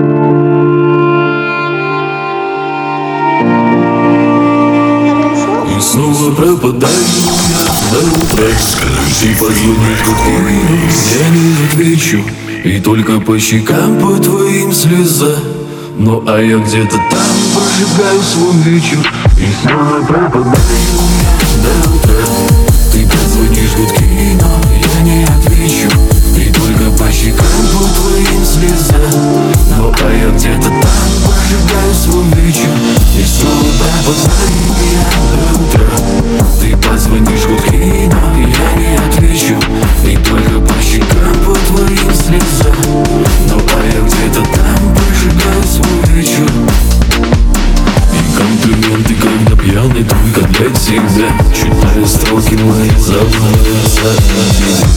И снова пропадаю я до утра Скажи, подъемник какой Я не отвечу И только по щекам по твоим слеза Ну а я где-то там прожигаю свой вечер. И снова пропадаю я до утра Ты позвонишь гудки ты когда пьяный Только для тебя читая строки мои запроса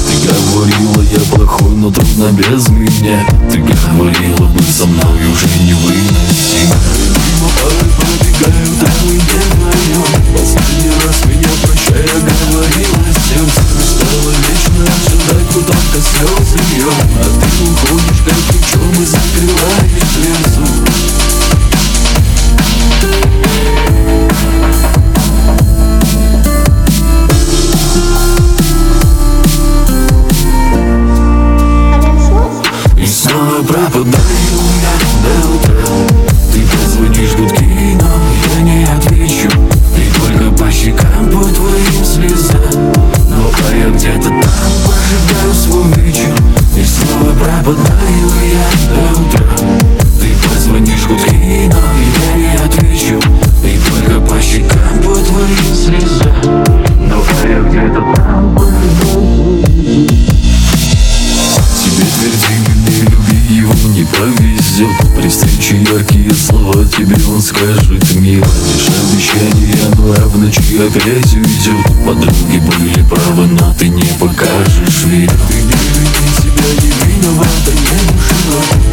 Ты говорила, я плохой, но трудно без меня. Ты говорила, быть со мной уже не выйдет повезет При встрече яркие слова тебе он скажет. Милая, лишь обещание, она в ночи опять уйдет. Подруги были правы, но ты не покажешь. Веру Ты бедный, себя не виновата, не нужна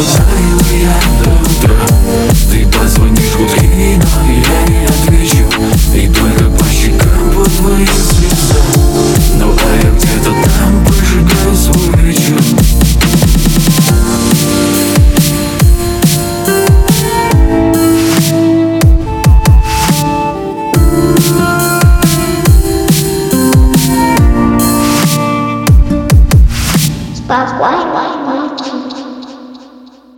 But I am